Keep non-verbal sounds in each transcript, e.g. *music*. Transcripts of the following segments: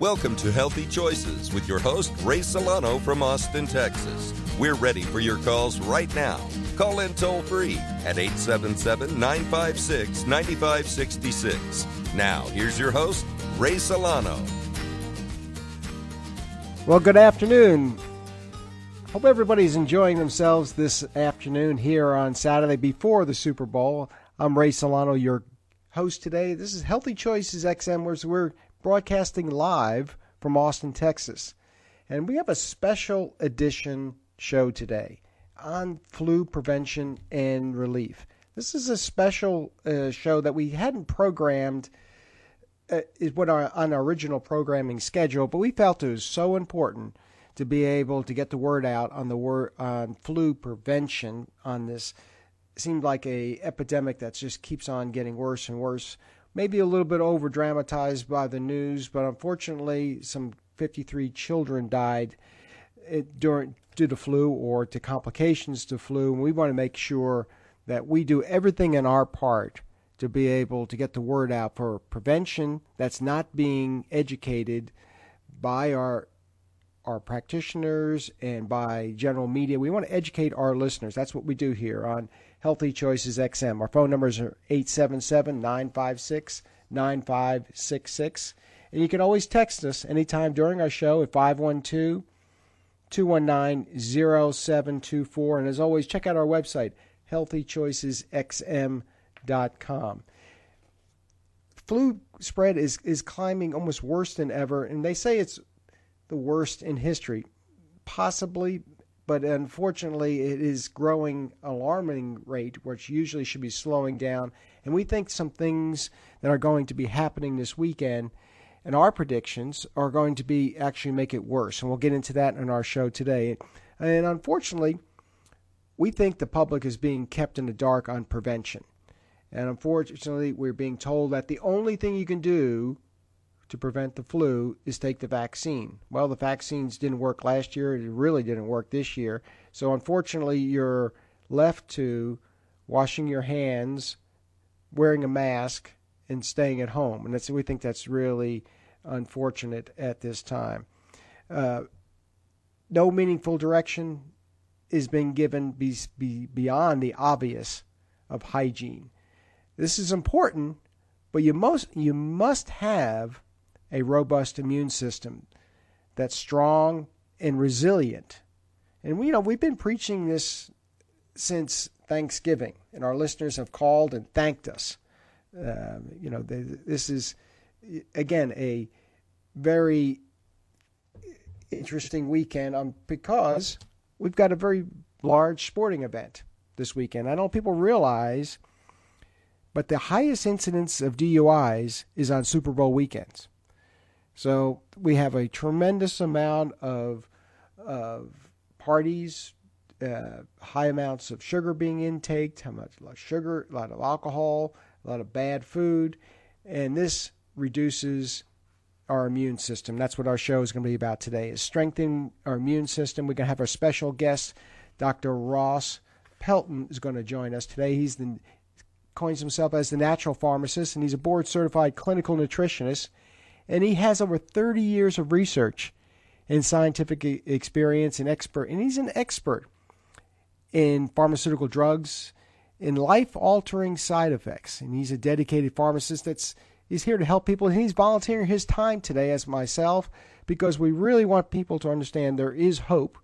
Welcome to Healthy Choices with your host, Ray Solano from Austin, Texas. We're ready for your calls right now. Call in toll free at 877 956 9566. Now, here's your host, Ray Solano. Well, good afternoon. Hope everybody's enjoying themselves this afternoon here on Saturday before the Super Bowl. I'm Ray Solano, your host today. This is Healthy Choices XM, where we're broadcasting live from Austin, Texas. And we have a special edition show today on flu prevention and relief. This is a special uh, show that we hadn't programmed uh, our on our original programming schedule, but we felt it was so important to be able to get the word out on the on flu prevention on this seemed like a epidemic that just keeps on getting worse and worse maybe a little bit over dramatized by the news, but unfortunately, some 53 children died eh, during due to flu or to complications to flu. And we want to make sure that we do everything in our part to be able to get the word out for prevention that's not being educated by our our practitioners and by general media. We want to educate our listeners. That's what we do here on Healthy Choices XM. Our phone numbers are 877 956 9566. And you can always text us anytime during our show at 512 219 0724. And as always, check out our website, healthychoicesxm.com. Flu spread is, is climbing almost worse than ever, and they say it's the worst in history. Possibly, but unfortunately, it is growing alarming rate, which usually should be slowing down. And we think some things that are going to be happening this weekend, and our predictions are going to be actually make it worse. And we'll get into that in our show today. And unfortunately, we think the public is being kept in the dark on prevention. And unfortunately, we're being told that the only thing you can do to prevent the flu is take the vaccine. Well, the vaccines didn't work last year. It really didn't work this year. So, unfortunately, you're left to washing your hands, wearing a mask, and staying at home. And that's, we think that's really unfortunate at this time. Uh, no meaningful direction is being given be, be beyond the obvious of hygiene. This is important, but you most you must have a robust immune system that's strong and resilient. And we you know we've been preaching this since Thanksgiving, and our listeners have called and thanked us. Uh, you know, they, this is again a very interesting weekend um, because we've got a very large sporting event this weekend. I don't know people realize, but the highest incidence of DUIs is on Super Bowl weekends. So we have a tremendous amount of, of parties, uh, high amounts of sugar being intaked, how much a lot of sugar, a lot of alcohol, a lot of bad food, and this reduces our immune system. That's what our show is going to be about today: is strengthening our immune system. We're going to have our special guest, Dr. Ross Pelton, is going to join us today. He's the coins himself as the natural pharmacist, and he's a board certified clinical nutritionist and he has over 30 years of research and scientific experience and expert and he's an expert in pharmaceutical drugs in life altering side effects. And he's a dedicated pharmacist that's he's here to help people and he's volunteering his time today as myself because we really want people to understand there is hope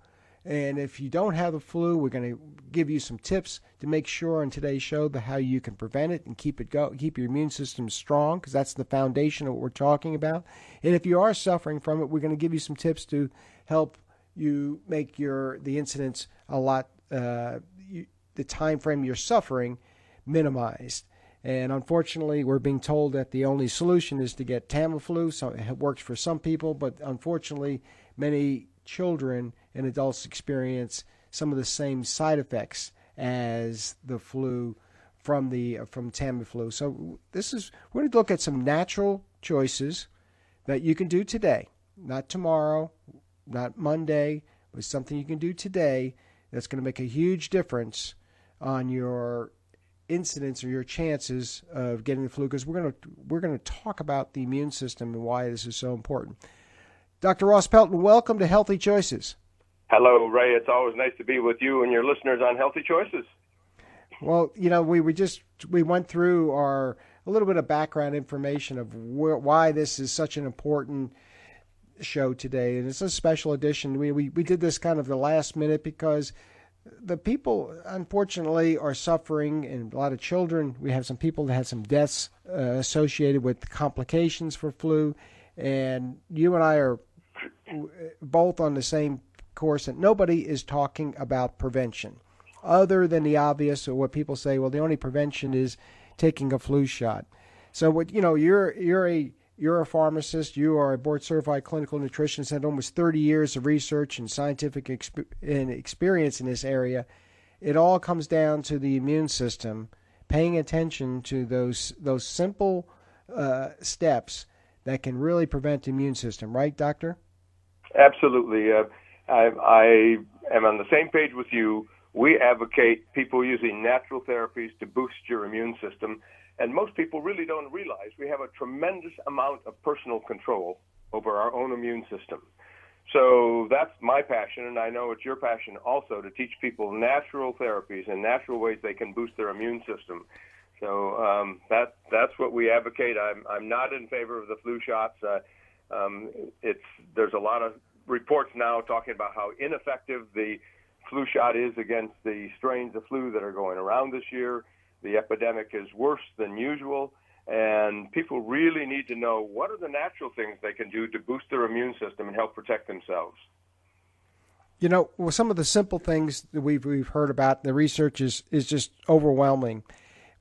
and if you don't have the flu, we're going to give you some tips to make sure on today's show the how you can prevent it and keep it go, keep your immune system strong because that's the foundation of what we're talking about. And if you are suffering from it, we're going to give you some tips to help you make your the incidence a lot uh, you, the time frame you're suffering minimized. And unfortunately, we're being told that the only solution is to get Tamiflu. So it works for some people, but unfortunately, many children and adults experience some of the same side effects as the flu from the from Tamiflu. So this is we're going to look at some natural choices that you can do today, not tomorrow, not Monday, but something you can do today that's going to make a huge difference on your incidence or your chances of getting the flu because we're going to we're going to talk about the immune system and why this is so important. Dr. Ross Pelton, welcome to Healthy Choices. Hello, Ray. It's always nice to be with you and your listeners on Healthy Choices. Well, you know, we, we just we went through our a little bit of background information of where, why this is such an important show today, and it's a special edition. We, we we did this kind of the last minute because the people unfortunately are suffering, and a lot of children. We have some people that had some deaths uh, associated with complications for flu, and you and I are both on the same course. And nobody is talking about prevention, other than the obvious or what people say. Well, the only prevention is taking a flu shot. So what you know, you're you're a you're a pharmacist. You are a board certified clinical nutritionist. Had almost 30 years of research and scientific exp- and experience in this area. It all comes down to the immune system, paying attention to those those simple uh, steps that can really prevent the immune system. Right, doctor? Absolutely. Uh, I, I am on the same page with you. We advocate people using natural therapies to boost your immune system and most people really don't realize we have a tremendous amount of personal control over our own immune system. So that's my passion, and I know it's your passion also to teach people natural therapies and natural ways they can boost their immune system. So um, that that's what we advocate. I'm I'm not in favor of the flu shots. Uh, um, it's there's a lot of reports now talking about how ineffective the flu shot is against the strains of flu that are going around this year. The epidemic is worse than usual, and people really need to know what are the natural things they can do to boost their immune system and help protect themselves. You know, well, some of the simple things that we've we've heard about, the research is is just overwhelming.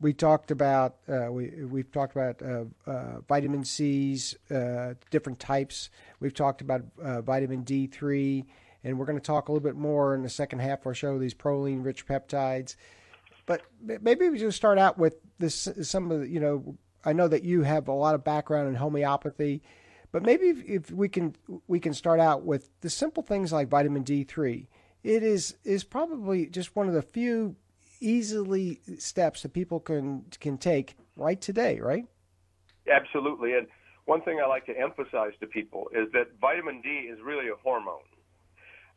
We talked about uh, we we've talked about uh, uh, vitamin C's, uh, different types. We've talked about uh, vitamin D three, and we're going to talk a little bit more in the second half of our show. These proline rich peptides. But maybe we just start out with this. Some of the, you know, I know that you have a lot of background in homeopathy, but maybe if, if we can we can start out with the simple things like vitamin D three. It is is probably just one of the few easily steps that people can can take right today, right? Absolutely. And one thing I like to emphasize to people is that vitamin D is really a hormone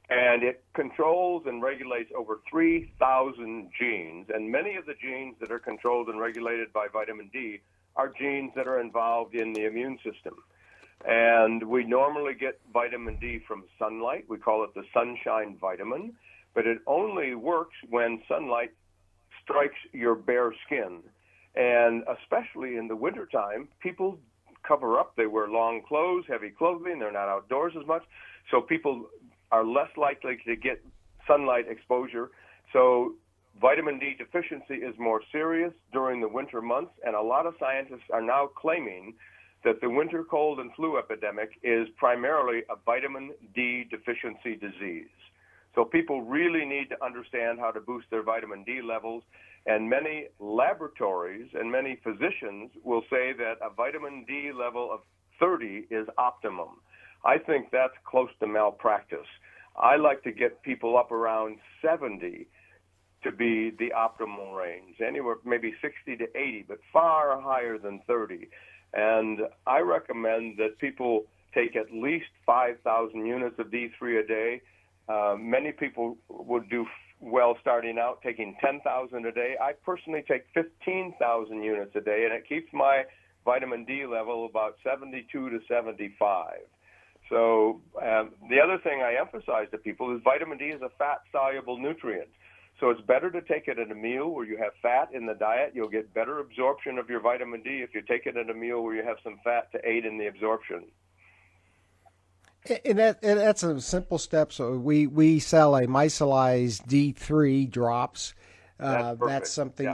and it controls and regulates over 3,000 genes. And many of the genes that are controlled and regulated by vitamin D are genes that are involved in the immune system. And we normally get vitamin D from sunlight. We call it the sunshine vitamin, but it only works when sunlight strikes your bare skin. And especially in the wintertime, people cover up. They wear long clothes, heavy clothing. They're not outdoors as much. So people are less likely to get sunlight exposure. So vitamin D deficiency is more serious during the winter months, and a lot of scientists are now claiming that the winter cold and flu epidemic is primarily a vitamin D deficiency disease. So people really need to understand how to boost their vitamin D levels, and many laboratories and many physicians will say that a vitamin D level of 30 is optimum. I think that's close to malpractice. I like to get people up around 70 to be the optimal range, anywhere maybe 60 to 80, but far higher than 30. And I recommend that people take at least 5,000 units of D3 a day. Uh, many people would do well starting out taking 10,000 a day. I personally take 15,000 units a day, and it keeps my vitamin D level about 72 to 75. So um, the other thing I emphasize to people is vitamin D is a fat soluble nutrient. So it's better to take it at a meal where you have fat in the diet. You'll get better absorption of your vitamin D if you take it at a meal where you have some fat to aid in the absorption. And, that, and that's a simple step. So we, we sell a micellized D3 drops. Uh, that's, that's, something,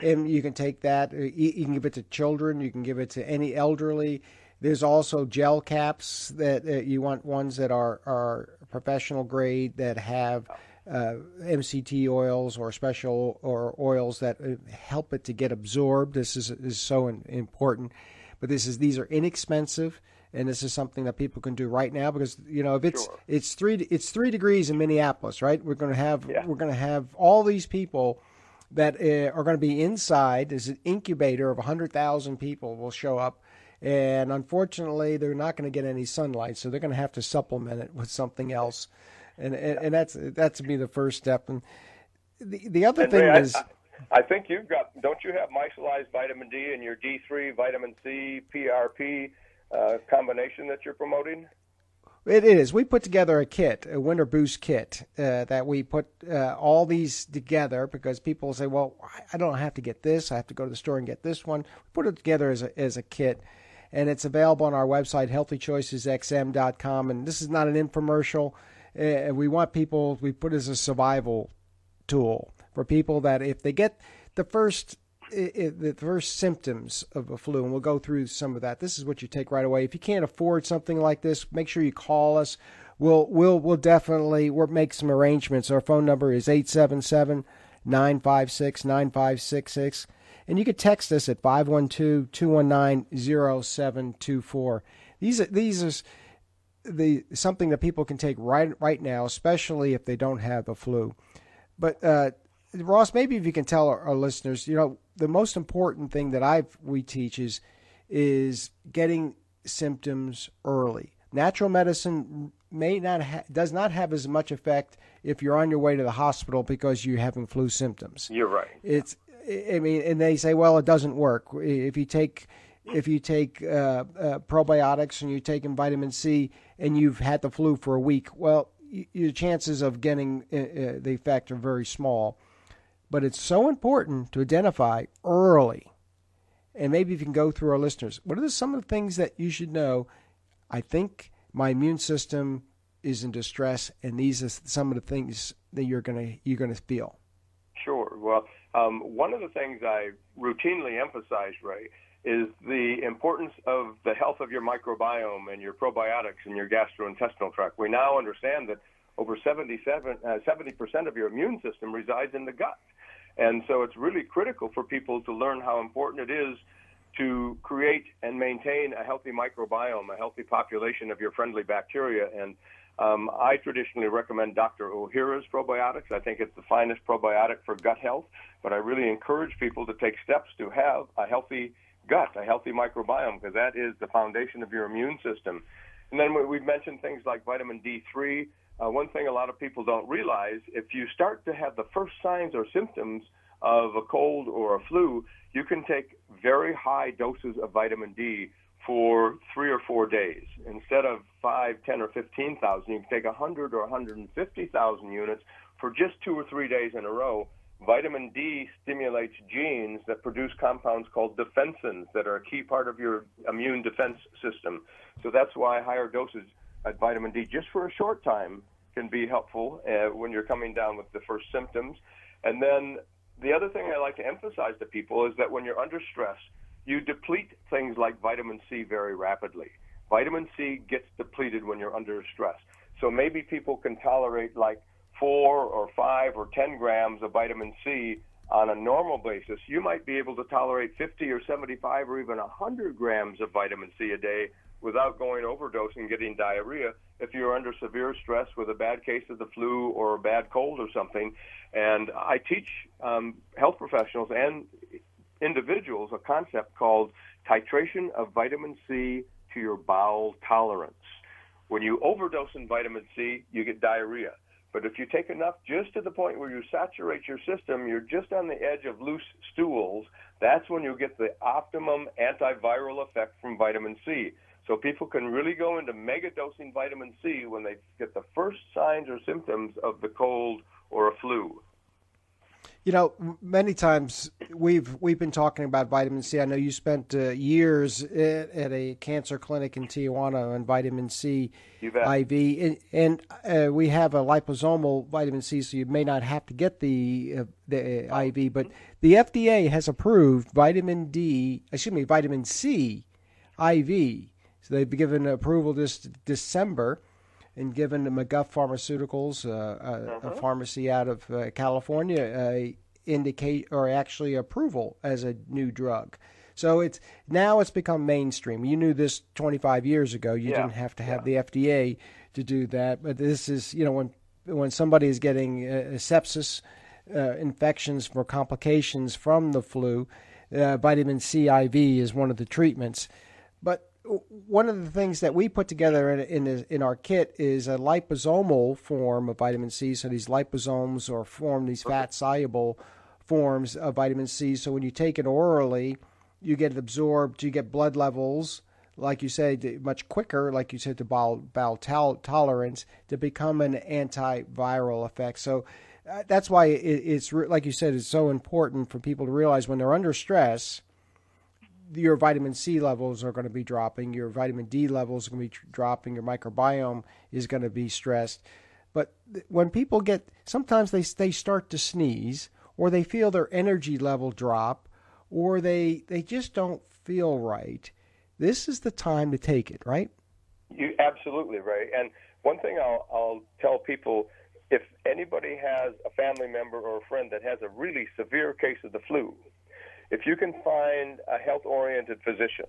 yeah. and you can take that. You, you can give it to children. You can give it to any elderly. There's also gel caps that uh, you want ones that are, are professional grade that have uh, MCT oils or special or oils that uh, help it to get absorbed. This is is so important. But this is these are inexpensive, and this is something that people can do right now because you know if it's sure. it's three it's three degrees in Minneapolis, right? We're going to have yeah. we're going to have all these people that uh, are going to be inside. There's an incubator of hundred thousand people will show up and unfortunately, they're not going to get any sunlight, so they're going to have to supplement it with something else, and and, and that's that's be the first step. And the the other and thing Ray, is. I, I think you've got. Don't you have micellized vitamin D in your D3, vitamin C, PRP uh, combination that you're promoting? It is. We put together a kit, a winter boost kit, uh, that we put uh, all these together because people say, "Well, I don't have to get this. I have to go to the store and get this one." We put it together as a as a kit, and it's available on our website, healthychoicesxm.com. And this is not an infomercial. Uh, we want people. We put it as a survival tool for people that if they get the first the first symptoms of a flu, and we'll go through some of that. This is what you take right away. If you can't afford something like this, make sure you call us. We'll we'll we'll definitely we'll make some arrangements. Our phone number is 877-956-9566. And you can text us at 512-219-0724. These are these are the something that people can take right right now, especially if they don't have the flu. But uh, Ross, maybe if you can tell our, our, listeners, you know, the most important thing that I we teach is is getting symptoms early. Natural medicine may not ha- does not have as much effect if you're on your way to the hospital because you're having flu symptoms. You're right. It's I mean, and they say, well, it doesn't work if you take if you take uh, uh, probiotics and you're taking vitamin C and you've had the flu for a week. Well, your chances of getting uh, uh, the effect are very small. But it's so important to identify early. And maybe if you can go through our listeners, what are some of the things that you should know? I think my immune system is in distress, and these are some of the things that you're gonna you're gonna feel. Sure. Well, um, one of the things I routinely emphasize, Ray, is the importance of the health of your microbiome and your probiotics and your gastrointestinal tract. We now understand that over 77, uh, 70% of your immune system resides in the gut. And so it's really critical for people to learn how important it is to create and maintain a healthy microbiome, a healthy population of your friendly bacteria. And um, I traditionally recommend Dr. Ohhira's probiotics. I think it's the finest probiotic for gut health, but I really encourage people to take steps to have a healthy gut, a healthy microbiome, because that is the foundation of your immune system. And then we've mentioned things like vitamin D3, uh, one thing a lot of people don't realize if you start to have the first signs or symptoms of a cold or a flu, you can take very high doses of vitamin D for three or four days. Instead of five, ten, or 15,000, you can take 100 or 150,000 units for just two or three days in a row. Vitamin D stimulates genes that produce compounds called defensins that are a key part of your immune defense system. So that's why higher doses at vitamin D just for a short time can be helpful uh, when you're coming down with the first symptoms. And then the other thing I like to emphasize to people is that when you're under stress, you deplete things like vitamin C very rapidly. Vitamin C gets depleted when you're under stress. So maybe people can tolerate like four or five or 10 grams of vitamin C on a normal basis. You might be able to tolerate 50 or 75 or even 100 grams of vitamin C a day without going overdose and getting diarrhea if you're under severe stress with a bad case of the flu or a bad cold or something. And I teach um, health professionals and individuals a concept called titration of vitamin C to your bowel tolerance. When you overdose in vitamin C, you get diarrhea. But if you take enough just to the point where you saturate your system, you're just on the edge of loose stools, that's when you get the optimum antiviral effect from vitamin C. So people can really go into mega dosing vitamin C when they get the first signs or symptoms of the cold or a flu. You know, many times we've we've been talking about vitamin C. I know you spent uh, years at, at, a cancer clinic in Tijuana on vitamin C IV, and, and uh, we have a liposomal vitamin C, so you may not have to get the uh, the IV. But the FDA has approved vitamin D, excuse me, vitamin C IV so they've given approval this December and given the McGuff Pharmaceuticals, uh, a, a, pharmacy out of uh, California, indicate or actually approval as a new drug. So it's now it's become mainstream. You knew this 25 years ago. You yeah. didn't have to have yeah. the FDA to do that. But this is, you know, when when somebody is getting uh, sepsis, uh, infections for complications from the flu, uh, vitamin C IV is one of the treatments. One of the things that we put together in in, in our kit is a liposomal form of vitamin C. So these liposomes are form these fat soluble forms of vitamin C. So when you take it orally, you get it absorbed. You get blood levels, like you said, much quicker. Like you said, to bowel, bowel tolerance to become an antiviral effect. So uh, that's why it, it's like you said, it's so important for people to realize when they're under stress your vitamin C levels are going to be dropping, your vitamin D levels are going to be dropping, your microbiome is going to be stressed. But when people get, sometimes they they start to sneeze, or they feel their energy level drop, or they they just don't feel right. This is the time to take it, right? You absolutely right. And one thing I'll I'll tell people if anybody has a family member or a friend that has a really severe case of the flu, if you can find a health oriented physician,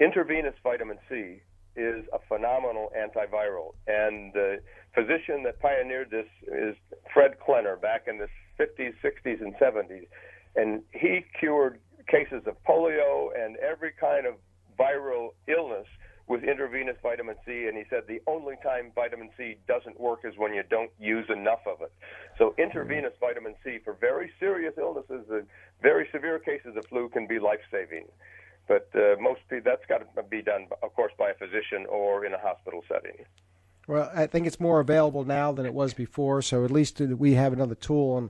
intravenous vitamin C is a phenomenal antiviral. And the physician that pioneered this is Fred Klenner back in the 50s, 60s, and 70s. And he cured cases of polio and every kind of viral illness with intravenous vitamin C, and he said the only time vitamin C doesn't work is when you don't use enough of it. So intravenous vitamin C for very serious illnesses, and very severe cases of flu can be life-saving. But uh, most that's got to be done, of course, by a physician or in a hospital setting. Well, I think it's more available now than it was before, so at least we have another tool and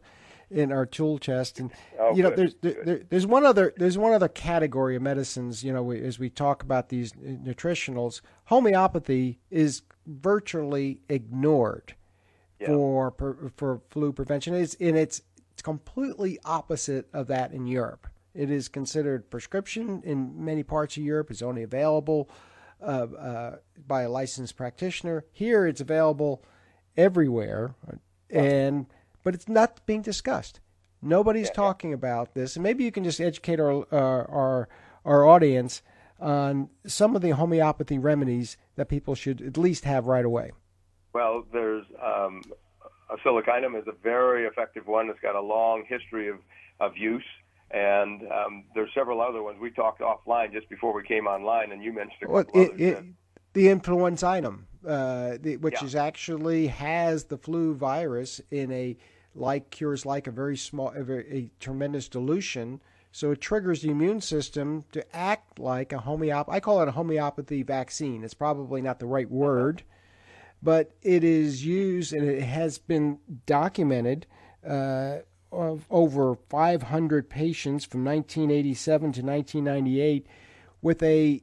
in our tool chest. And oh, you know, there's there, there's one other there's one other category of medicines. You know, we, as we talk about these nutritionals, homeopathy is virtually ignored yeah. for for flu prevention. It's and it's it's completely opposite of that in Europe. It is considered prescription in many parts of Europe. It's only available uh, uh, by a licensed practitioner. Here, it's available everywhere, and but it's not being discussed. Nobody's yeah. talking about this, and maybe you can just educate our uh, our our audience on some of the homeopathy remedies that people should at least have right away. Well, there's um, silicynum is a very effective one. It's got a long history of of use, and um, there's several other ones. We talked offline just before we came online, and you mentioned a couple well, it, it, the influenzinum, uh, the, which yeah. is actually has the flu virus in a like cures like a very small, a, very, a tremendous dilution. So it triggers the immune system to act like a homeopathy. I call it a homeopathy vaccine. It's probably not the right word, but it is used and it has been documented uh, of over 500 patients from 1987 to 1998 with a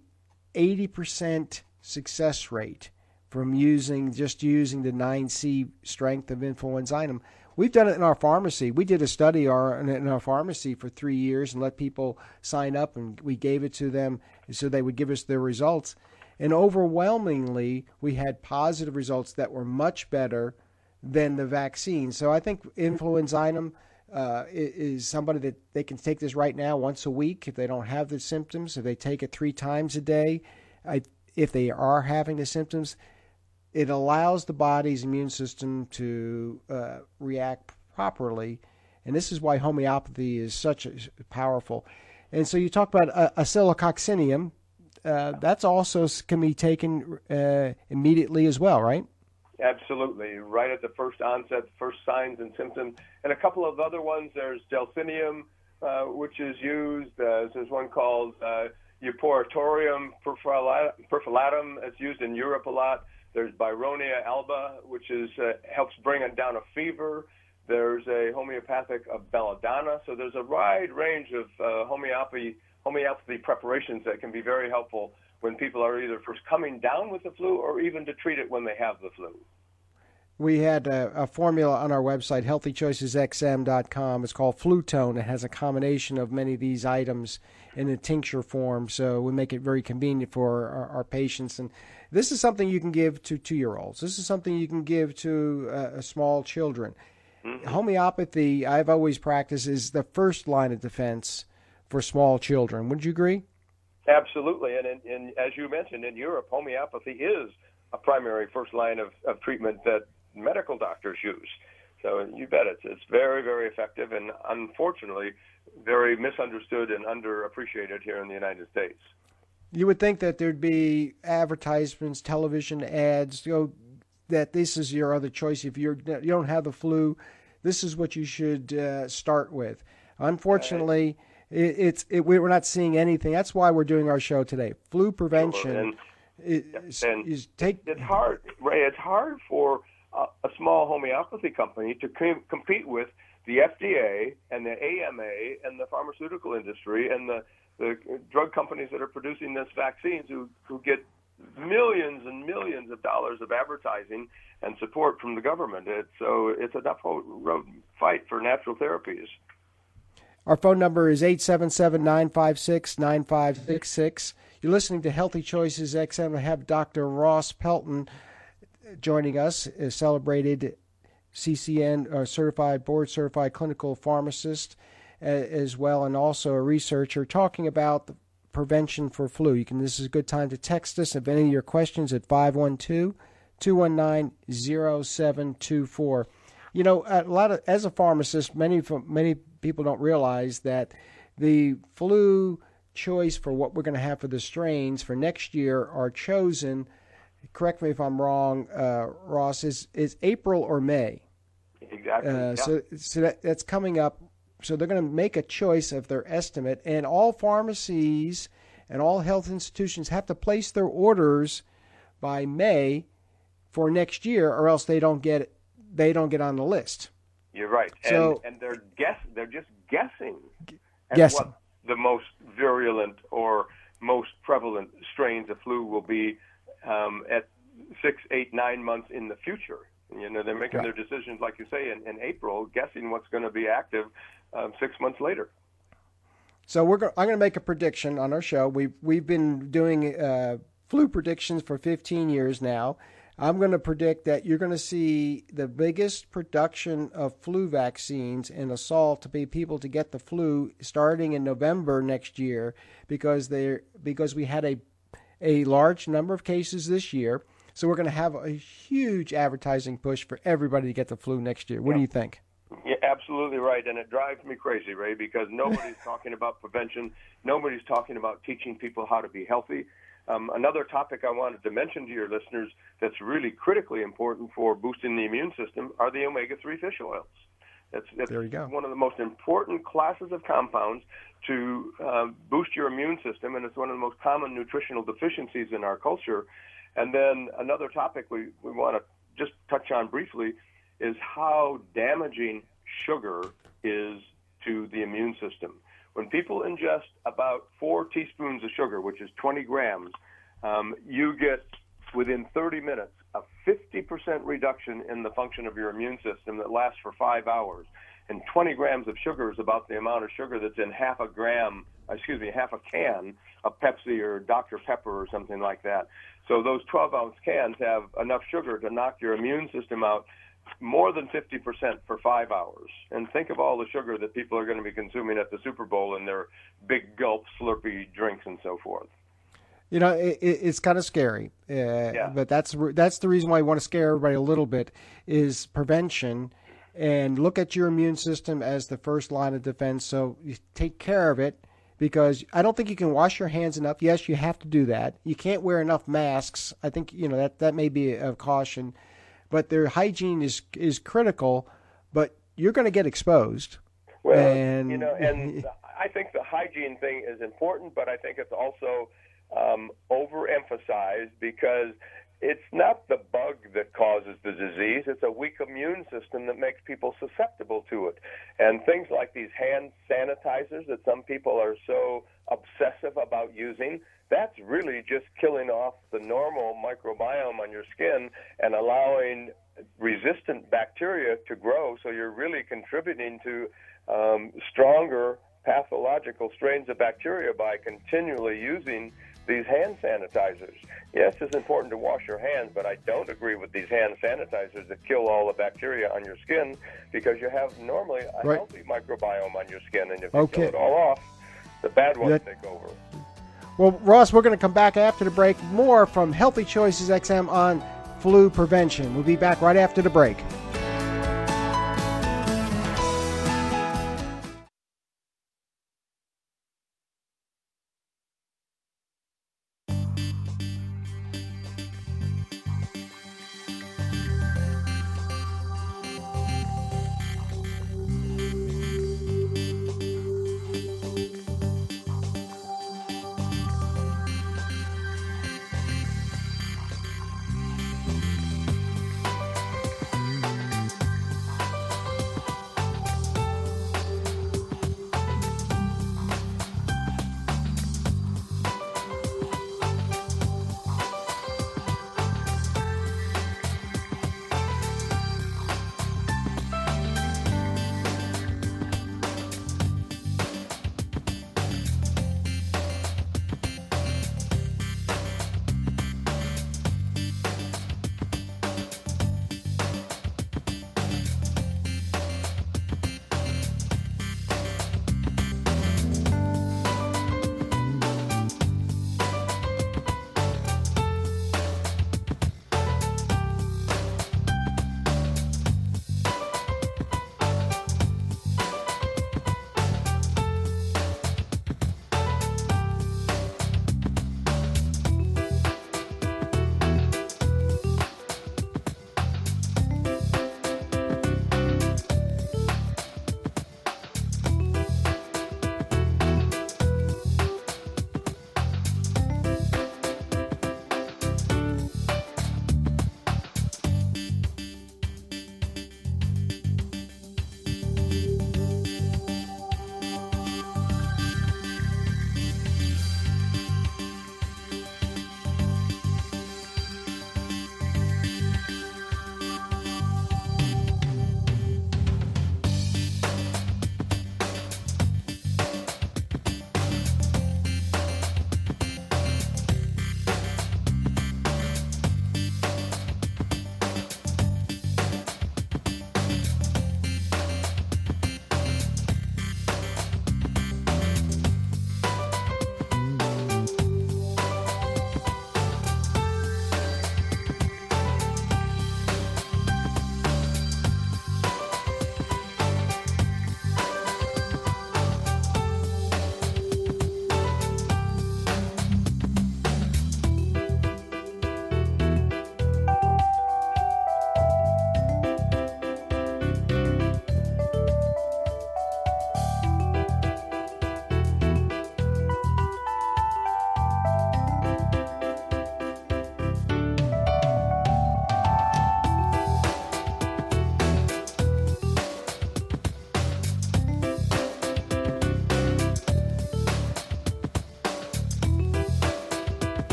80% success rate from using just using the 9C strength of influenzinum. We've done it in our pharmacy. We did a study our, in our pharmacy for three years and let people sign up, and we gave it to them so they would give us their results. And overwhelmingly, we had positive results that were much better than the vaccine. So I think influenzinum uh, is somebody that they can take this right now once a week if they don't have the symptoms. If they take it three times a day, I, if they are having the symptoms, it allows the body's immune system to uh, react properly. And this is why homeopathy is such a, powerful. And so you talk about uh, oscillococcinum. Uh, that's also can be taken uh, immediately as well, right? Absolutely, right at the first onset, first signs and symptoms, and a couple of other ones. There's gelsemium, uh, which is used. Uh, there's one called uh, Eupatorium perfoliatum. It's used in Europe a lot. There's Bryonia alba, which is uh, helps bring down a fever. There's a homeopathic of belladonna. So there's a wide range of uh, homeopathy homeopathy preparations that can be very helpful when people are either first coming down with the flu or even to treat it when they have the flu. We had a, a formula on our website, healthychoicesxm.com. It's called Flutone. It has a combination of many of these items in a tincture form, so we make it very convenient for our, our patients. And this is something you can give to two year olds. This is something you can give to uh, small children. Mm-hmm. Homeopathy, I've always practiced, is the first line of defense for small children. Would you agree? Absolutely. And, in, in, as you mentioned, in Europe, homeopathy is a primary first line of, of treatment that medical doctors use. So you bet it's it's very very effective and unfortunately very misunderstood and underappreciated here in the United States. You would think that there'd be advertisements, television ads, you know, that this is your other choice. If you're you don't have the flu, this is what you should uh, start with. Unfortunately, it, it's it, we're not seeing anything. That's why we're doing our show today. Flu prevention And, is, and is take. it's hard, Ray. It's hard for a, a small homeopathy company to com- compete with the FDA and the AMA and the pharmaceutical industry and the the drug companies that are producing this vaccines who who get millions and millions of dollars of advertising and support from the government. It's, so it's a tough road fight for natural therapies. Our phone number is 877 956 9566. You're listening to Healthy Choices XM. I have Dr. Ross Pelton joining us, a celebrated CCN uh, certified, board certified clinical pharmacist as well, and also a researcher talking about the prevention for flu. You can. This is a good time to text us if any of your questions at 512 219 0724. You know, a lot of as a pharmacist, many many people don't realize that the flu choice for what we're going to have for the strains for next year are chosen. Correct me if I'm wrong, uh, Ross. Is is April or May? Exactly. Uh, yeah. So, so that, that's coming up. So they're going to make a choice of their estimate, and all pharmacies and all health institutions have to place their orders by May for next year, or else they don't get they don't get on the list. You're right. So- and, and they're guess they're just guessing at Guessing. what the most virulent or most prevalent strains of flu will be um, at six, eight, nine months in the future. You know, they're making Right. their decisions, like you say, in, in April, guessing what's going to be active um, six months later. So we're go- I'm going to make a prediction on our show. We've we've been doing uh, flu predictions for 15 years now. I'm going to predict that you're going to see the biggest production of flu vaccines and assault to be people to get the flu starting in November next year because they because we had a a large number of cases this year. So we're going to have a huge advertising push for everybody to get the flu next year. What do you think? Yeah, absolutely right, and it drives me crazy, Ray, because *laughs* nobody's talking about prevention. Nobody's talking about teaching people how to be healthy. Um, another topic I wanted to mention to your listeners that's really critically important for boosting the immune system are the omega-3 fish oils. That's, that's There you go. one of the most important classes of compounds to uh, boost your immune system, and it's one of the most common nutritional deficiencies in our culture. And then another topic we, we want to just touch on briefly is how damaging sugar is to the immune system. When people ingest about four teaspoons of sugar, which is 20 grams, um, you get within 30 minutes a 50% reduction in the function of your immune system that lasts for five hours. And 20 grams of sugar is about the amount of sugar that's in half a gram, excuse me, half a can of Pepsi or Dr. Pepper or something like that. So those 12 ounce cans have enough sugar to knock your immune system out more than 50% for five hours. And think of all the sugar that people are going to be consuming at the Super Bowl in their big gulp slurpy drinks and so forth. You know, it, it, it's kind of scary, uh, but that's that's the reason why we want to scare everybody a little bit is prevention, and look at your immune system as the first line of defense. So you take care of it because I don't think you can wash your hands enough. Yes, you have to do that. You can't wear enough masks. I think you know that that may be a caution, but their hygiene is is critical. But you're going to get exposed. Well, And- you know, and *laughs* I think the hygiene thing is important, but I think it's also um, overemphasized because it's not the bug that causes the disease; it's a weak immune system that makes people susceptible to it. And things like these hand sanitizers that some people are so obsessive about using. That's really just killing off the normal microbiome on your skin and allowing resistant bacteria to grow. So you're really contributing to um, stronger pathological strains of bacteria by continually using these hand sanitizers. Yes, it's important to wash your hands, but I don't agree with these hand sanitizers that kill all the bacteria on your skin because you have normally a Right. healthy microbiome on your skin, and if you Okay. kill it all off, the bad ones That- take over. Well, Ross, we're going to come back after the break. More from Healthy Choices XM on flu prevention. We'll be back right after the break.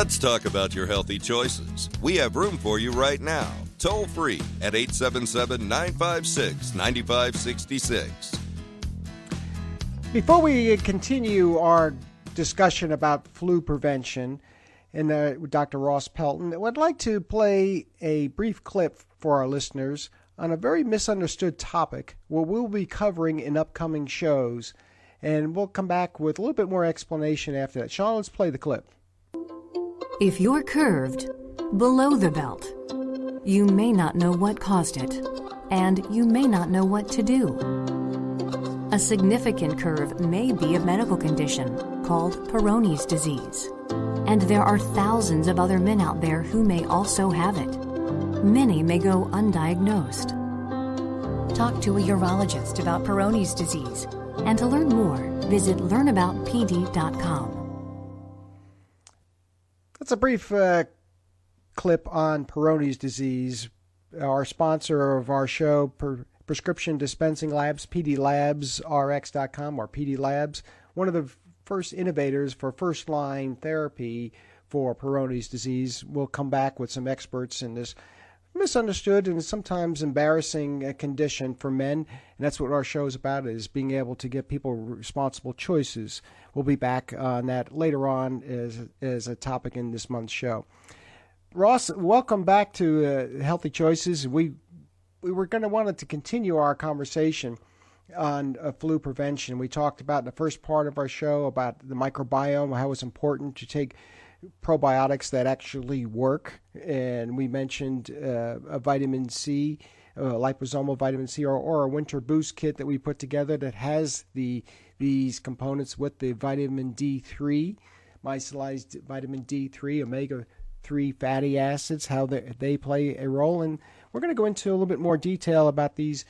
Let's talk about your healthy choices. We have room for you right now. Toll free at 877 956 9566. Before we continue our discussion about flu prevention and uh, Dr. Ross Pelton, I'd like to play a brief clip for our listeners on a very misunderstood topic where we'll be covering in upcoming shows. And we'll come back with a little bit more explanation after that. Sean, let's play the clip. If you're curved below the belt, you may not know what caused it, and you may not know what to do. A significant curve may be a medical condition called Peyronie's disease, and there are thousands of other men out there who may also have it. Many may go undiagnosed. Talk to a urologist about Peyronie's disease, and to learn more, visit learnaboutpd.com. That's a brief uh, clip on Peyronie's disease. Our sponsor of our show, per- Prescription Dispensing Labs, PDLabsRx.com or PD Labs, one of the first innovators for first line therapy for Peyronie's disease. We'll come back with some experts in this misunderstood and sometimes embarrassing condition for men. And that's what our show is about is being able to give people responsible choices. We'll be back on that later on as, as a topic in this month's show. Ross welcome back to uh, healthy choices. We we were going to wanted to continue our conversation on uh, flu prevention. We talked about in the first part of our show about the microbiome how it's important to take probiotics that actually work. And we mentioned uh, a vitamin C, uh, liposomal vitamin C, or, or a winter boost kit that we put together that has the these components with the vitamin D3, micellized vitamin D3, omega 3 fatty acids, how they, they play a role. And we're going to go into a little bit more detail about these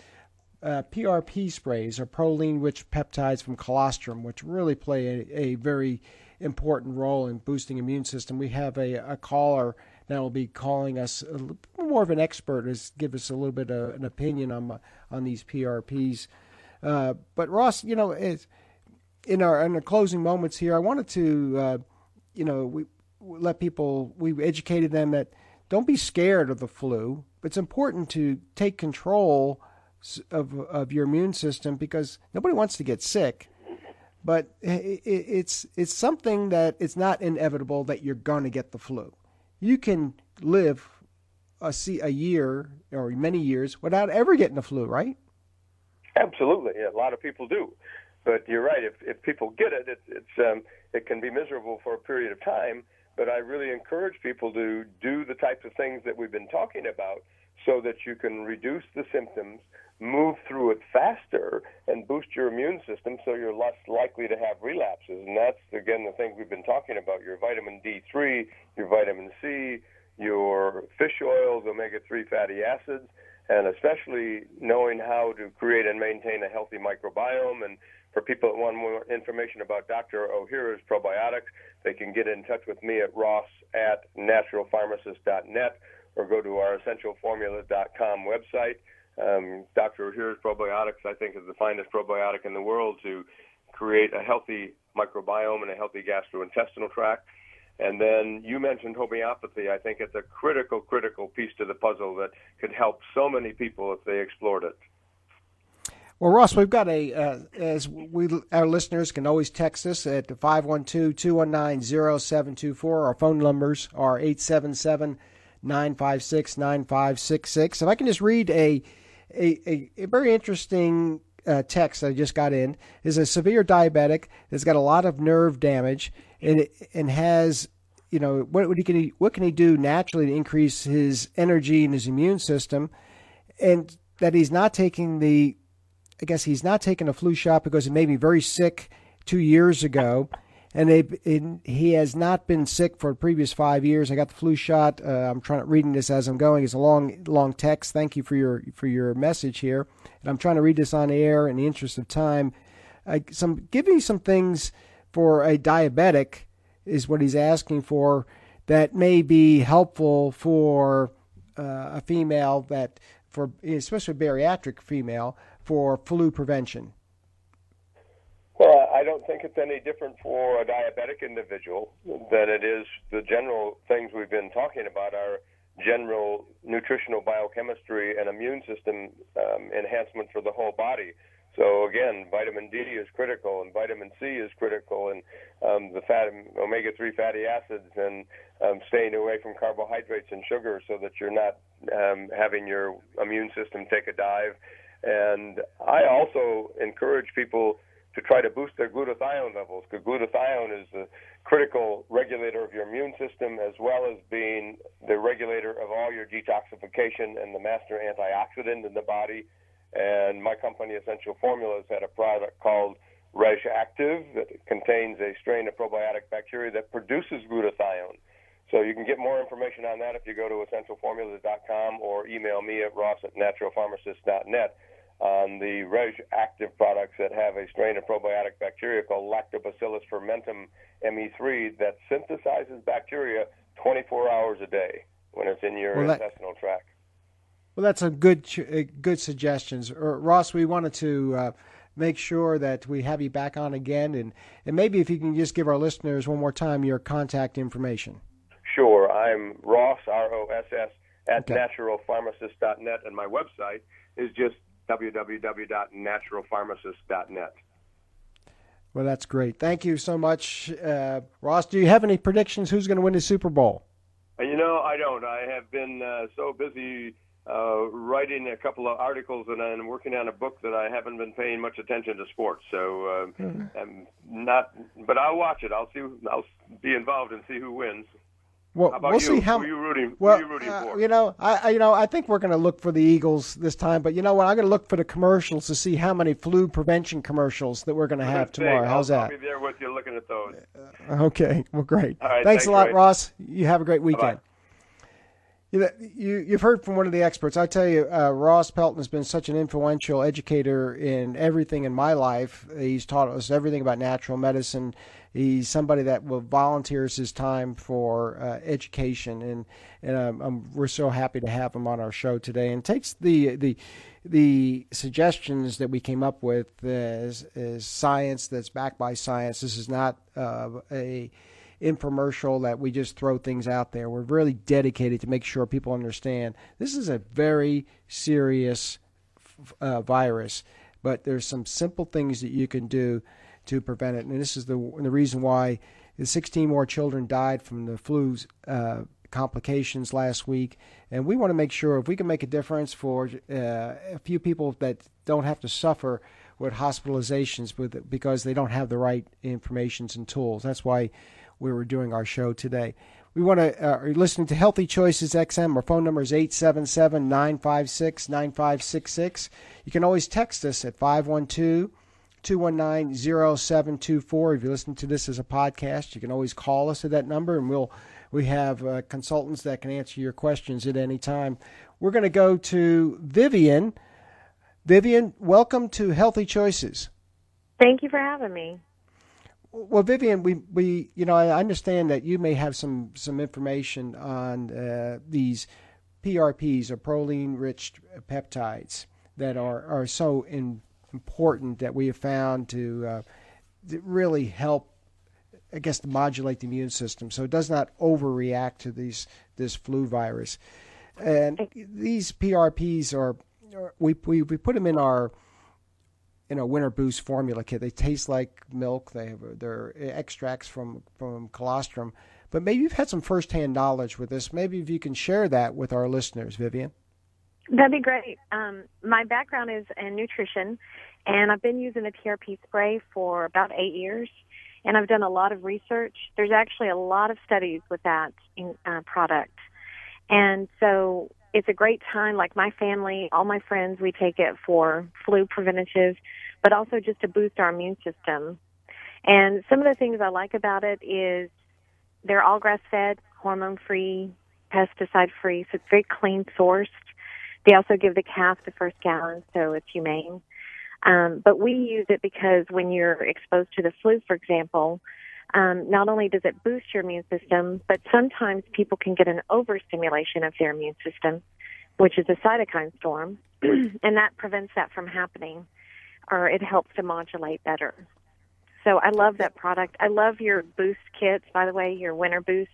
uh, PRP sprays, or proline rich peptides from colostrum, which really play a, a very important role in boosting immune system. We have a, a caller that will be calling us more of an expert as give us a little bit of an opinion on on these PRPs. Uh, but Ross, you know, in our in the closing moments here, I wanted to, uh, you know, we let people we educated them that don't be scared of the flu. It's important to take control of of your immune system because nobody wants to get sick but it's it's something that it's not inevitable that you're going to get the flu. You can live a see a year or many years without ever getting the flu, right? Absolutely, yeah, a lot of people do. But you're right. If if people get it, it it's um, it can be miserable for a period of time. But I really encourage people to do the types of things that we've been talking about, so that you can reduce the symptoms move through it faster and boost your immune system so you're less likely to have relapses. And that's, again, the thing we've been talking about your vitamin D3, your vitamin C, your fish oils, omega 3 fatty acids, and especially knowing how to create and maintain a healthy microbiome. And for people that want more information about Dr. Ohhira's probiotics, they can get in touch with me at ross at naturalpharmacist.net or go to our essentialformulas.com website. Um, Dr. Ohhira's probiotics, I think, is the finest probiotic in the world to create a healthy microbiome and a healthy gastrointestinal tract. And then you mentioned homeopathy. I think it's a critical, critical piece to the puzzle that could help so many people if they explored it. Well, Ross, we've got a, uh, as we, our listeners can always text us at 512 219 0724. Our phone numbers are 877 956 9566. If I can just read a a, a, a very interesting uh, text that I just got in. Is a severe diabetic that's got a lot of nerve damage and and has you know what, what can he what can he do naturally to increase his energy and his immune system? And that he's not taking the I guess he's not taking a flu shot because it made me very sick two years ago and they he has not been sick for the previous five years. I got the flu shot. Uh, I'm trying reading this as I'm going. It's a long long text. Thank you for your for your message here, and I'm trying to read this on air in the interest of time. Uh, some give me some things for a diabetic is what he's asking for that may be helpful for uh, a female that for especially a bariatric female for flu prevention. Well, I I don't think it's any different for a diabetic individual than it is the general things we've been talking about are general nutritional biochemistry and immune system um, enhancement for the whole body. So again, vitamin D is critical, and vitamin C is critical, and um, the fat omega-3 fatty acids, and um, staying away from carbohydrates and sugar, so that you're not um, having your immune system take a dive. And I also encourage people to try to boost their glutathione levels because glutathione is the critical regulator of your immune system as well as being the regulator of all your detoxification and the master antioxidant in the body. And my company, Essential Formulas, had a product called Reg'Activ that contains a strain of probiotic bacteria that produces glutathione. So you can get more information on that if you go to essentialformulas.com or email me at ross at naturalpharmacist.net on the Reg active products that have a strain of probiotic bacteria called Lactobacillus fermentum ME3 that synthesizes bacteria 24 hours a day when it's in your well, that, intestinal tract. Well, that's a good good suggestions, uh, Ross. We wanted to. Uh, make sure that we have you back on again, and, and maybe if you can just give our listeners one more time your contact information. Sure. I'm Ross, R O S S, at okay. naturalpharmacist.net, and my website is just www.naturalpharmacist.net. Well, that's great. Thank you so much, uh, Ross. Do you have any predictions? Who's going to win the Super Bowl? Uh, you know, I don't. I have been uh, so busy uh, writing a couple of articles and I'm working on a book that I haven't been paying much attention to sports. So uh, mm-hmm. I'm not, but I'll watch it. I'll see. I'll be involved and see who wins. Well, we'll you? see how. Who are you rooting? Well, you, rooting uh, you know, I, you know, I think we're going to look for the Eagles this time. But you know what? I'm going to look for the commercials to see how many flu prevention commercials that we're going to have tomorrow. How's I'll, that? I'll be there with you, looking at those. Uh, okay. Well, great. thanks, thanks, a lot. Ross. You have a great weekend. Bye-bye. You, you've heard from one of the experts. I tell you, uh, Ross Pelton has been such an influential educator in everything in my life. He's taught us everything about natural medicine. He's somebody that will volunteers his time for uh, education, and and I'm, we're so happy to have him on our show today. And takes the the the suggestions that we came up with as science that's backed by science. This is not uh, a infomercial that we just throw things out there. We're really dedicated to make sure people understand this is a very serious uh, virus, but there's some simple things that you can do to prevent it. And this is the the reason why 16 more children died from the flu's uh, complications last week. And we want to make sure if we can make a difference for uh, a few people that don't have to suffer with hospitalizations with because they don't have the right informations and tools. That's why we were doing our show today. We want to, uh, are listening to Healthy Choices XM. Our phone number is 877 956 9566. You can always text us at 512 219 0724. If you listen to this as a podcast, you can always call us at that number and we'll we have uh, consultants that can answer your questions at any time. We're going to go to Vivian. Vivian, welcome to Healthy Choices. Thank you for having me. Well, Vivian, we, we you know I understand that you may have some some information on uh, these PRPs or proline rich peptides that are are so in, important that we have found to, uh, to really help I guess to modulate the immune system so it does not overreact to these this flu virus. And these PRPs are we we, we put them in our in a winter boost formula kit. They taste like milk. They have they're extracts from from colostrum. But maybe you've had some firsthand knowledge with this. Maybe if you can share that with our listeners, Vivian. That'd be great. Um, my background is in nutrition, and I've been using the PRP spray for about eight years. And I've done a lot of research. There's actually a lot of studies with that in, uh, product, and so it's a great time. Like my family, all my friends, we take it for flu preventative, but also just to boost our immune system. And some of the things I like about it is they're all grass fed, hormone free, pesticide free, so it's very clean sourced. They also give the calf the first gallon, so it's humane. Um, but we use it because when you're exposed to the flu, for example, um, not only does it boost your immune system, but sometimes people can get an overstimulation of their immune system, which is a cytokine storm, *clears throat* and that prevents that from happening, or it helps to modulate better. So I love that product. I love your boost kits, by the way, your winter boost.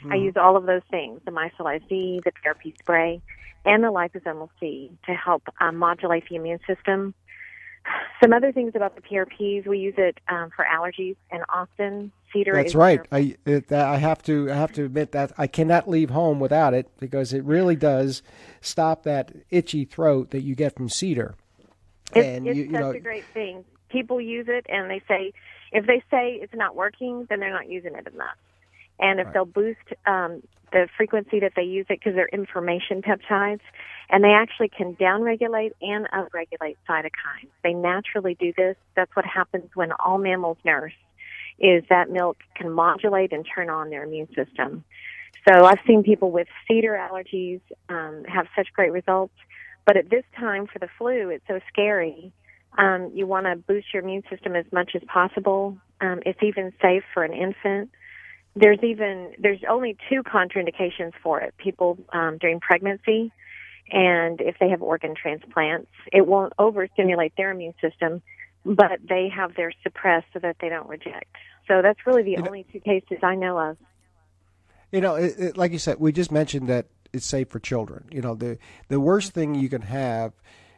Mm-hmm. I use all of those things, the Micellized D, the PRP spray, and the liposomal C to help um, modulate the immune system. *sighs* Some other things about the PRPs, we use it um, for allergies and often Cedar That's right. I it, I have to I have to admit that I cannot leave home without it because it really does stop that itchy throat that you get from cedar. It's, and it's you, you such know, a great thing. People use it and they say, if they say it's not working, then they're not using it enough. And if they'll boost um, the frequency that they use it because they're information peptides, and they actually can downregulate and upregulate cytokines. They naturally do this. That's what happens when all mammals nurse. Is that milk can modulate and turn on their immune system. So I've seen people with cedar allergies um, have such great results. But at this time for the flu, it's so scary. Um, you want to boost your immune system as much as possible. Um, it's even safe for an infant. There's even there's only two contraindications for it. People um, during pregnancy, and if they have organ transplants, it won't overstimulate their immune system, but they have their suppressed so that they don't reject. So that's really the You know- only two cases I know of. You know, it, it, like you said, we just mentioned that it's safe for children. You know, the the worst thing you can have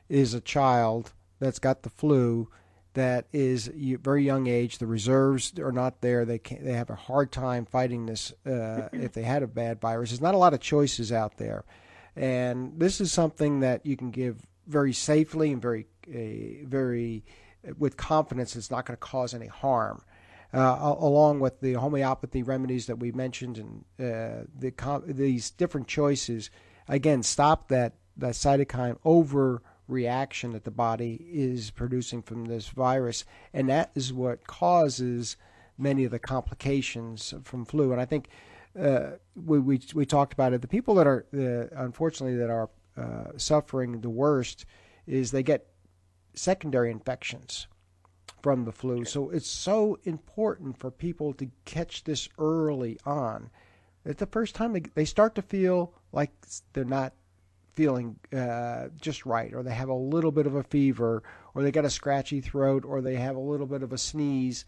is a child that's got the flu that is very young age. The reserves are not there. They can they have a hard time fighting this. Uh, if they had a bad virus, there's not a lot of choices out there, and this is something that you can give very safely and very uh, very with confidence. It's not going to cause any harm uh, along with the homeopathy remedies that we mentioned and uh, the these different choices, again, stop that, that cytokine overreaction that the body is producing from this virus. And that is what causes many of the complications from flu. And I think uh, we, we, we talked about it. The people that are, uh, unfortunately, that are uh, suffering the worst is they get secondary infections from the flu. So it's so important for people to catch this early on. It's the first time they, they start to feel like they're not feeling uh, just right, or they have a little bit of a fever, or they got a scratchy throat, or they have a little bit of a sneeze.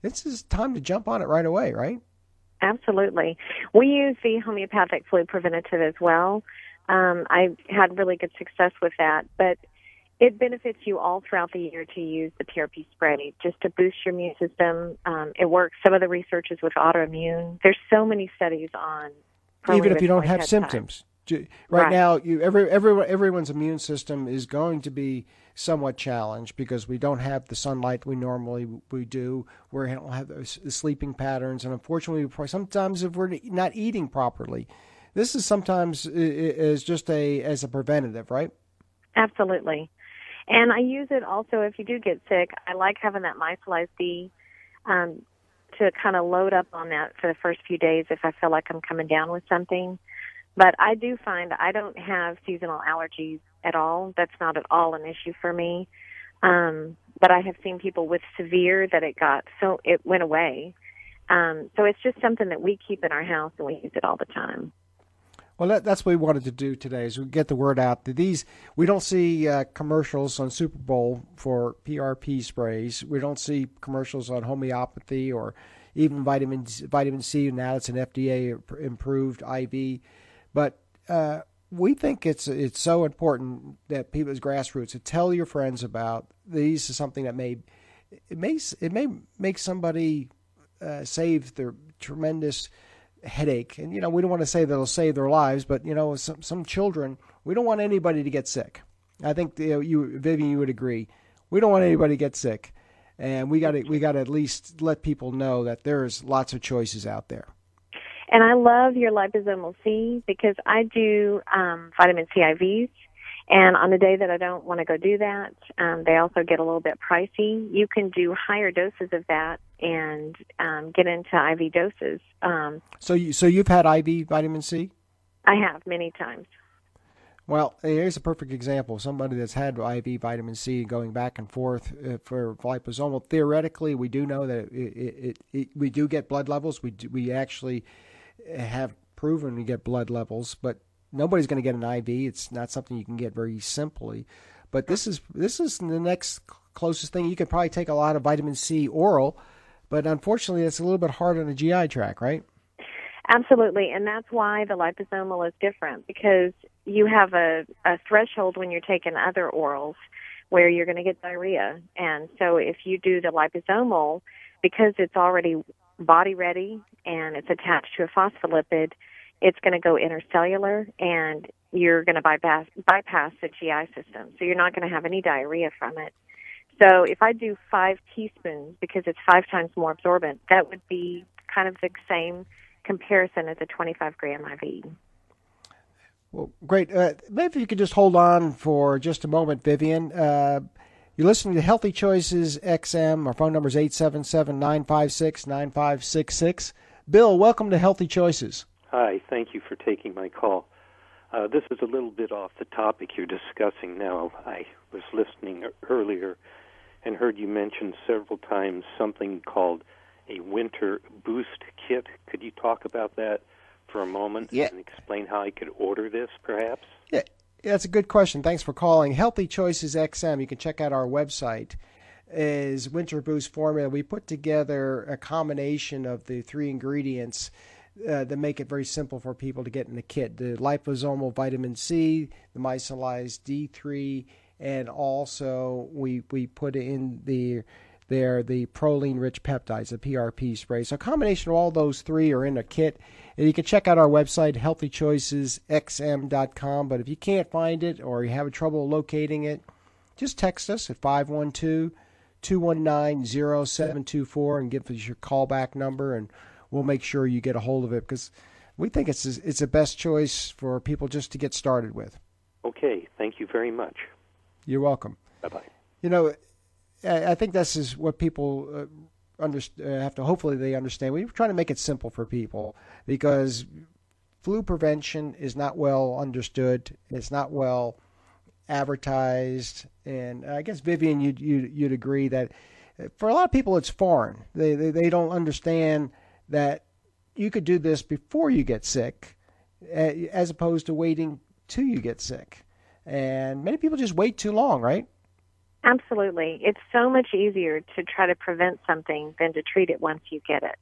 This is time to jump on it right away, right? Absolutely. We use the homeopathic flu preventative as well. Um, I had really good success with that, but it benefits you all throughout the year to use the PRP spray just to boost your immune system. Um, it works. Some of the research is with autoimmune. There's so many studies on. Even if you don't have symptoms. Ju- Right, Right. now, you every everyone everyone's immune system is going to be somewhat challenged because we don't have the sunlight we normally we do. We don't have those sleeping patterns, and unfortunately, we- sometimes if we're not eating properly, this is sometimes is just a as a preventative, right? Absolutely. And I use it also if you do get sick. I like having that Micellized D um, to kind of load up on that for the first few days if I feel like I'm coming down with something. But I do find I don't have seasonal allergies at all. That's not at all an issue for me. Um, but I have seen people with severe that it got so it went away. Um, so it's just something that we keep in our house and we use it all the time. Well, that, that's what we wanted to do today is we get the word out that these we don't see uh, commercials on Super Bowl for PRP sprays. We don't see commercials on homeopathy or even vitamin vitamin C. Now it's an FDA improved IV, but uh, we think it's it's so important that people as grassroots to tell your friends about these is something that may it may it may make somebody uh, save their tremendous headache. And you know, we don't want to say that it'll save their lives, but you know, some some children, we don't want anybody to get sick. I think you, know, you Vivian, you would agree. We don't want anybody to get sick, and we got to we got to at least let people know that there's lots of choices out there. And I love your liposomal C because I do um, vitamin C IVs. And on the day that I don't want to go do that, um, they also get a little bit pricey. You can do higher doses of that and um, get into IV doses. Um, So you so you've had IV vitamin C? I have many times. Well, here's a perfect example. Somebody that's had IV vitamin C going back and forth uh, for liposomal. Theoretically, we do know that it, it, it, it we do get blood levels. We do, we actually have proven we get blood levels, but nobody's going to get an IV. It's not something you can get very simply. But this is this is the next closest thing. You could probably take a lot of vitamin C oral but unfortunately, it's a little bit hard on the GI tract, right? Absolutely, and that's why the liposomal is different because you have a, a threshold when you're taking other orals where you're going to get diarrhea. And so if you do the liposomal, because it's already body ready and it's attached to a phospholipid, it's going to go intercellular and you're going to bypass bypass the GI system. So you're not going to have any diarrhea from it. So if I do five teaspoons because it's five times more absorbent, that would be kind of the same comparison as a 25 gram IV. Well, great. Uh, maybe you could just hold on for just a moment, Vivian. Uh, you're listening to Healthy Choices XM. Our phone number is 877 956 9566. Bill, welcome to Healthy Choices. Hi, thank you for taking my call. Uh, this is a little bit off the topic you're discussing now. I was listening earlier and heard you mention several times something called a winter boost kit. Could you talk about that for a moment yeah. and explain how I could order this, perhaps? Yeah, that's a good question. Thanks for calling. Healthy Choices XM. You can check out our website. Is Winter Boost formula? We put together a combination of the three ingredients uh, that make it very simple for people to get in the kit: the liposomal vitamin C, the micellized D3, and also we we put in the there the proline rich peptides, the PRP spray. So a combination of all those three are in a kit. And you can check out our website, healthychoicesxm.com. But if you can't find it or you have trouble locating it, just text us at 512 219 0724 and give us your callback number, and we'll make sure you get a hold of it because we think it's it's the best choice for people just to get started with. Okay, thank you very much. You're welcome. Bye bye. You know, I think this is what people uh, under, uh, have to. Hopefully, they understand. We're trying to make it simple for people because flu prevention is not well understood. It's not well advertised, and I guess Vivian, you'd you'd, you'd agree that for a lot of people, it's foreign. They, they they don't understand that you could do this before you get sick, as opposed to waiting till you get sick. And many people just wait too long, right? Absolutely. It's so much easier to try to prevent something than to treat it once you get it.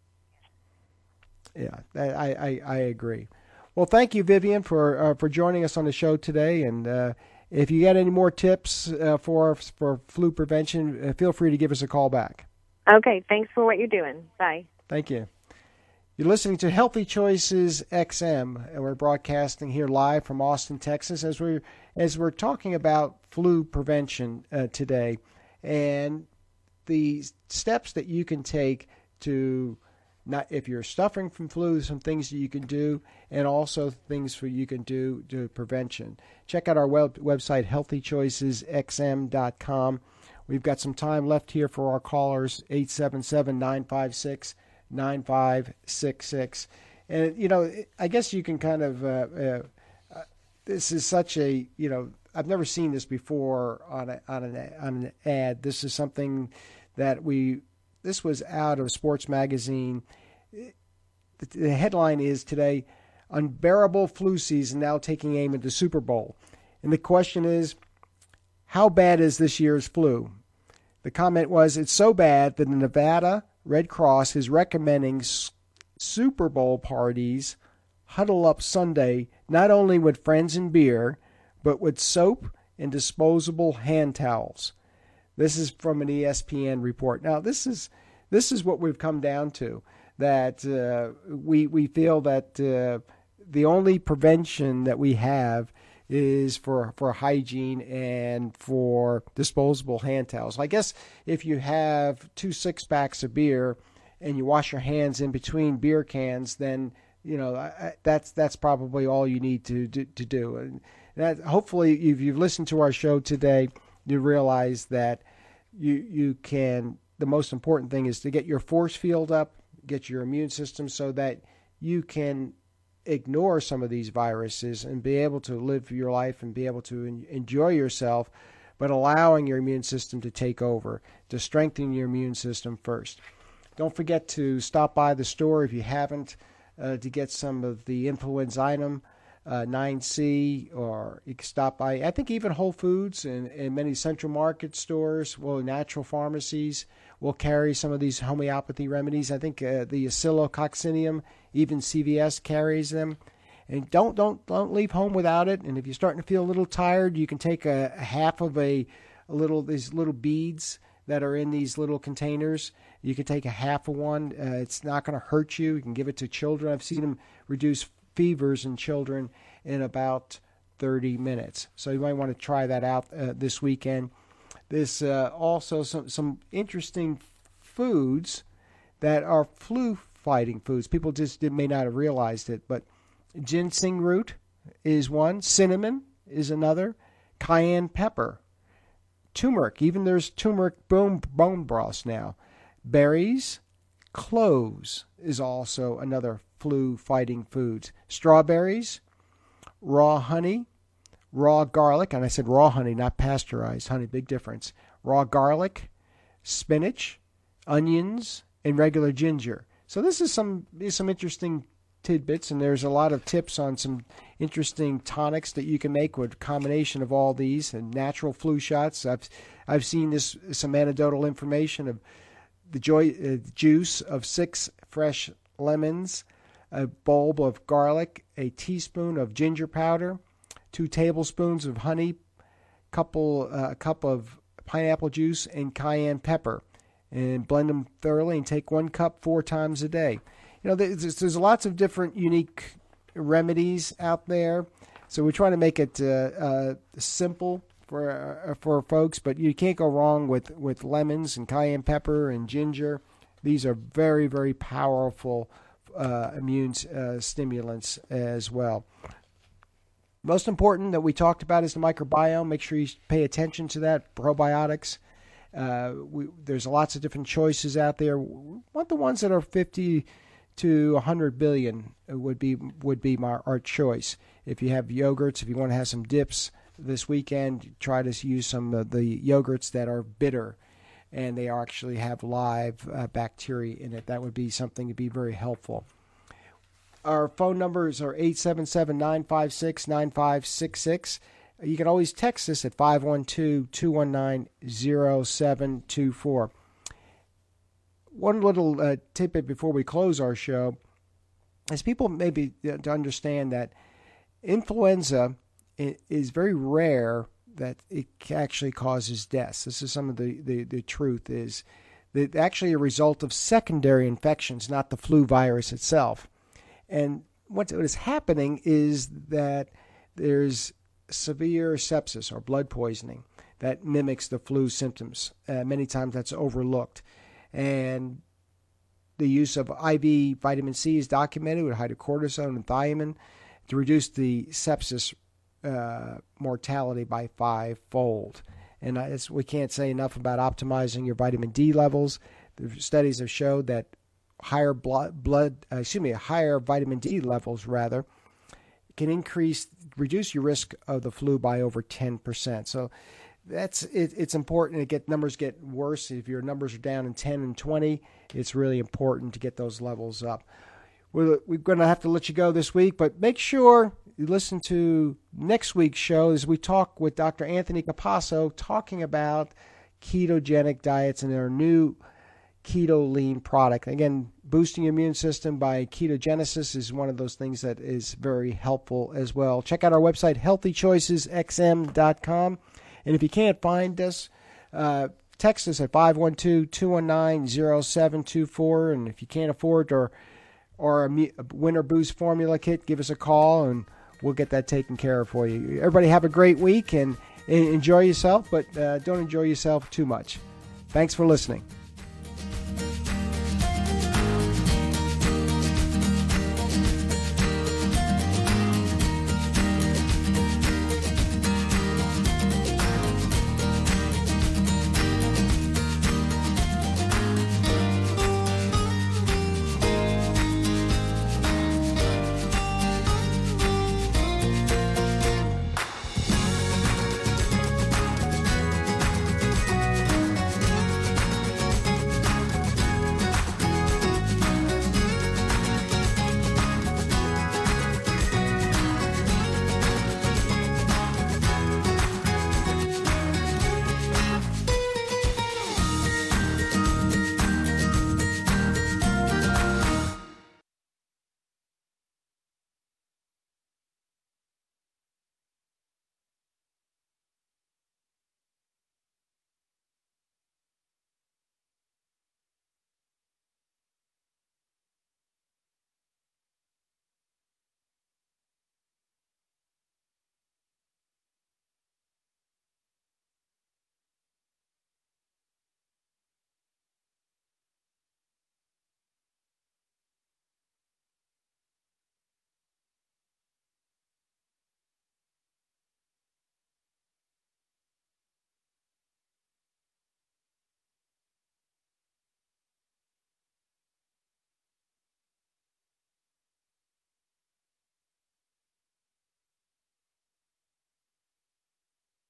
Yeah, I, I, I agree. Well, thank you, Vivian, for uh, for joining us on the show today. And uh, if you got any more tips uh, for for flu prevention, uh, feel free to give us a call back. Okay, thanks for what you're doing. Bye. Thank you. You're listening to Healthy Choices XM, and we're broadcasting here live from Austin, Texas, as we're as we're talking about flu prevention uh, today, and the steps that you can take to not if you're suffering from flu, some things that you can do, and also things for you can do to prevention. Check out our web, website healthychoicesxm.com. We've got some time left here for our callers 877 956 9566. And, you know, I guess you can kind of, uh, uh, this is such a, you know, I've never seen this before on, a, on, an, on an ad. This is something that we, this was out of Sports Magazine. The, headline is today Unbearable Flu Season Now Taking Aim at the Super Bowl. And the question is, how bad is this year's flu? The comment was, it's so bad that Nevada Red Cross is recommending Super Bowl parties huddle up Sunday not only with friends and beer, but with soap and disposable hand towels. This is from an ESPN report. Now, this is this is what we've come down to that uh, we we feel that uh, the only prevention that we have is for for hygiene and for disposable hand towels. I guess if you have two six packs of beer and you wash your hands in between beer cans, then you know that's that's probably all you need to to, to do. And that hopefully, if you've listened to our show today, you realize that you you can. The most important thing is to get your force field up, get your immune system so that you can ignore some of these viruses and be able to live your life and be able to enjoy yourself, but allowing your immune system to take over, to strengthen your immune system first. Don't forget to stop by the store if you haven't uh, to get some of the influenza uh, 9C, or you can stop by. I think even Whole Foods and, and many central market stores, well, natural pharmacies will carry some of these homeopathy remedies. I think uh, the Oscillococcinum, even CVS carries them. And don't don't don't leave home without it. And if you're starting to feel a little tired, you can take a, a half of a, a little these little beads that are in these little containers. You can take a half of one. Uh, it's not going to hurt you. You can give it to children. I've seen them reduce fevers in children in about 30 minutes. So you might want to try that out uh, this weekend. There's uh, also some, some interesting foods that are flu fighting foods. People just may not have realized it, but ginseng root is one, cinnamon is another, cayenne pepper, turmeric. Even there's turmeric bone, bone broth now. Berries, cloves is also another flu fighting foods. Strawberries, raw honey, raw garlic, and I said raw honey, not pasteurized honey, big difference. Raw garlic, spinach, onions, and regular ginger. So this is some some interesting tidbits, and there's a lot of tips on some interesting tonics that you can make with combination of all these and natural flu shots. I've I've seen this some anecdotal information of the joy, uh, juice of six fresh lemons, a bulb of garlic, a teaspoon of ginger powder, two tablespoons of honey, couple uh, a cup of pineapple juice, and cayenne pepper, and blend them thoroughly and take one cup four times a day you know, there's, there's lots of different unique remedies out there. So we're trying to make it uh, uh, simple for uh, for folks, but you can't go wrong with, with lemons and cayenne pepper and ginger. These are very very powerful uh, immune uh, stimulants as well. Most important that we talked about is the microbiome. Make sure you pay attention to that. Probiotics. Uh, we, there's lots of different choices out there. We want the ones that are 50 to 100 billion would be would be my our choice. If you have yogurts, if you want to have some dips this weekend, try to use some of the yogurts that are bitter and they actually have live uh, bacteria in it. That would be something to be very helpful. Our phone numbers are 877 956 9566. You can always text us at 512 219 0724 one little uh, tidbit before we close our show is people maybe uh, to understand that influenza is very rare that it actually causes deaths. This is some of the, the, the truth is that actually a result of secondary infections, not the flu virus itself. And what, what is happening is that there's severe sepsis or blood poisoning that mimics the flu symptoms. Uh, many times that's overlooked and the use of IV vitamin C is documented with hydrocortisone and thiamine to reduce the sepsis uh, mortality by fivefold. And we can't say enough about optimizing your vitamin D levels. The studies have showed that higher blood, blood uh, excuse me, higher vitamin D levels rather can increase, reduce your risk of the flu by over 10%. So that's it, it's important to get numbers get worse. If your numbers are down in 10 and 20, it's really important to get those levels up. We're, we're going to have to let you go this week, but make sure you listen to next week's show as we talk with Dr. Anthony Capasso talking about ketogenic diets and their new keto lean product. Again, boosting your immune system by ketogenesis is one of those things that is very helpful as well. Check out our website, healthychoicesxm.com. And if you can't find us, uh, text us at 512-219-0724. And if you can't afford or or a, winter boost formula kit, give us a call and we'll get that taken care of for you. Everybody have a great week and enjoy yourself, but uh, don't enjoy yourself too much. Thanks for listening.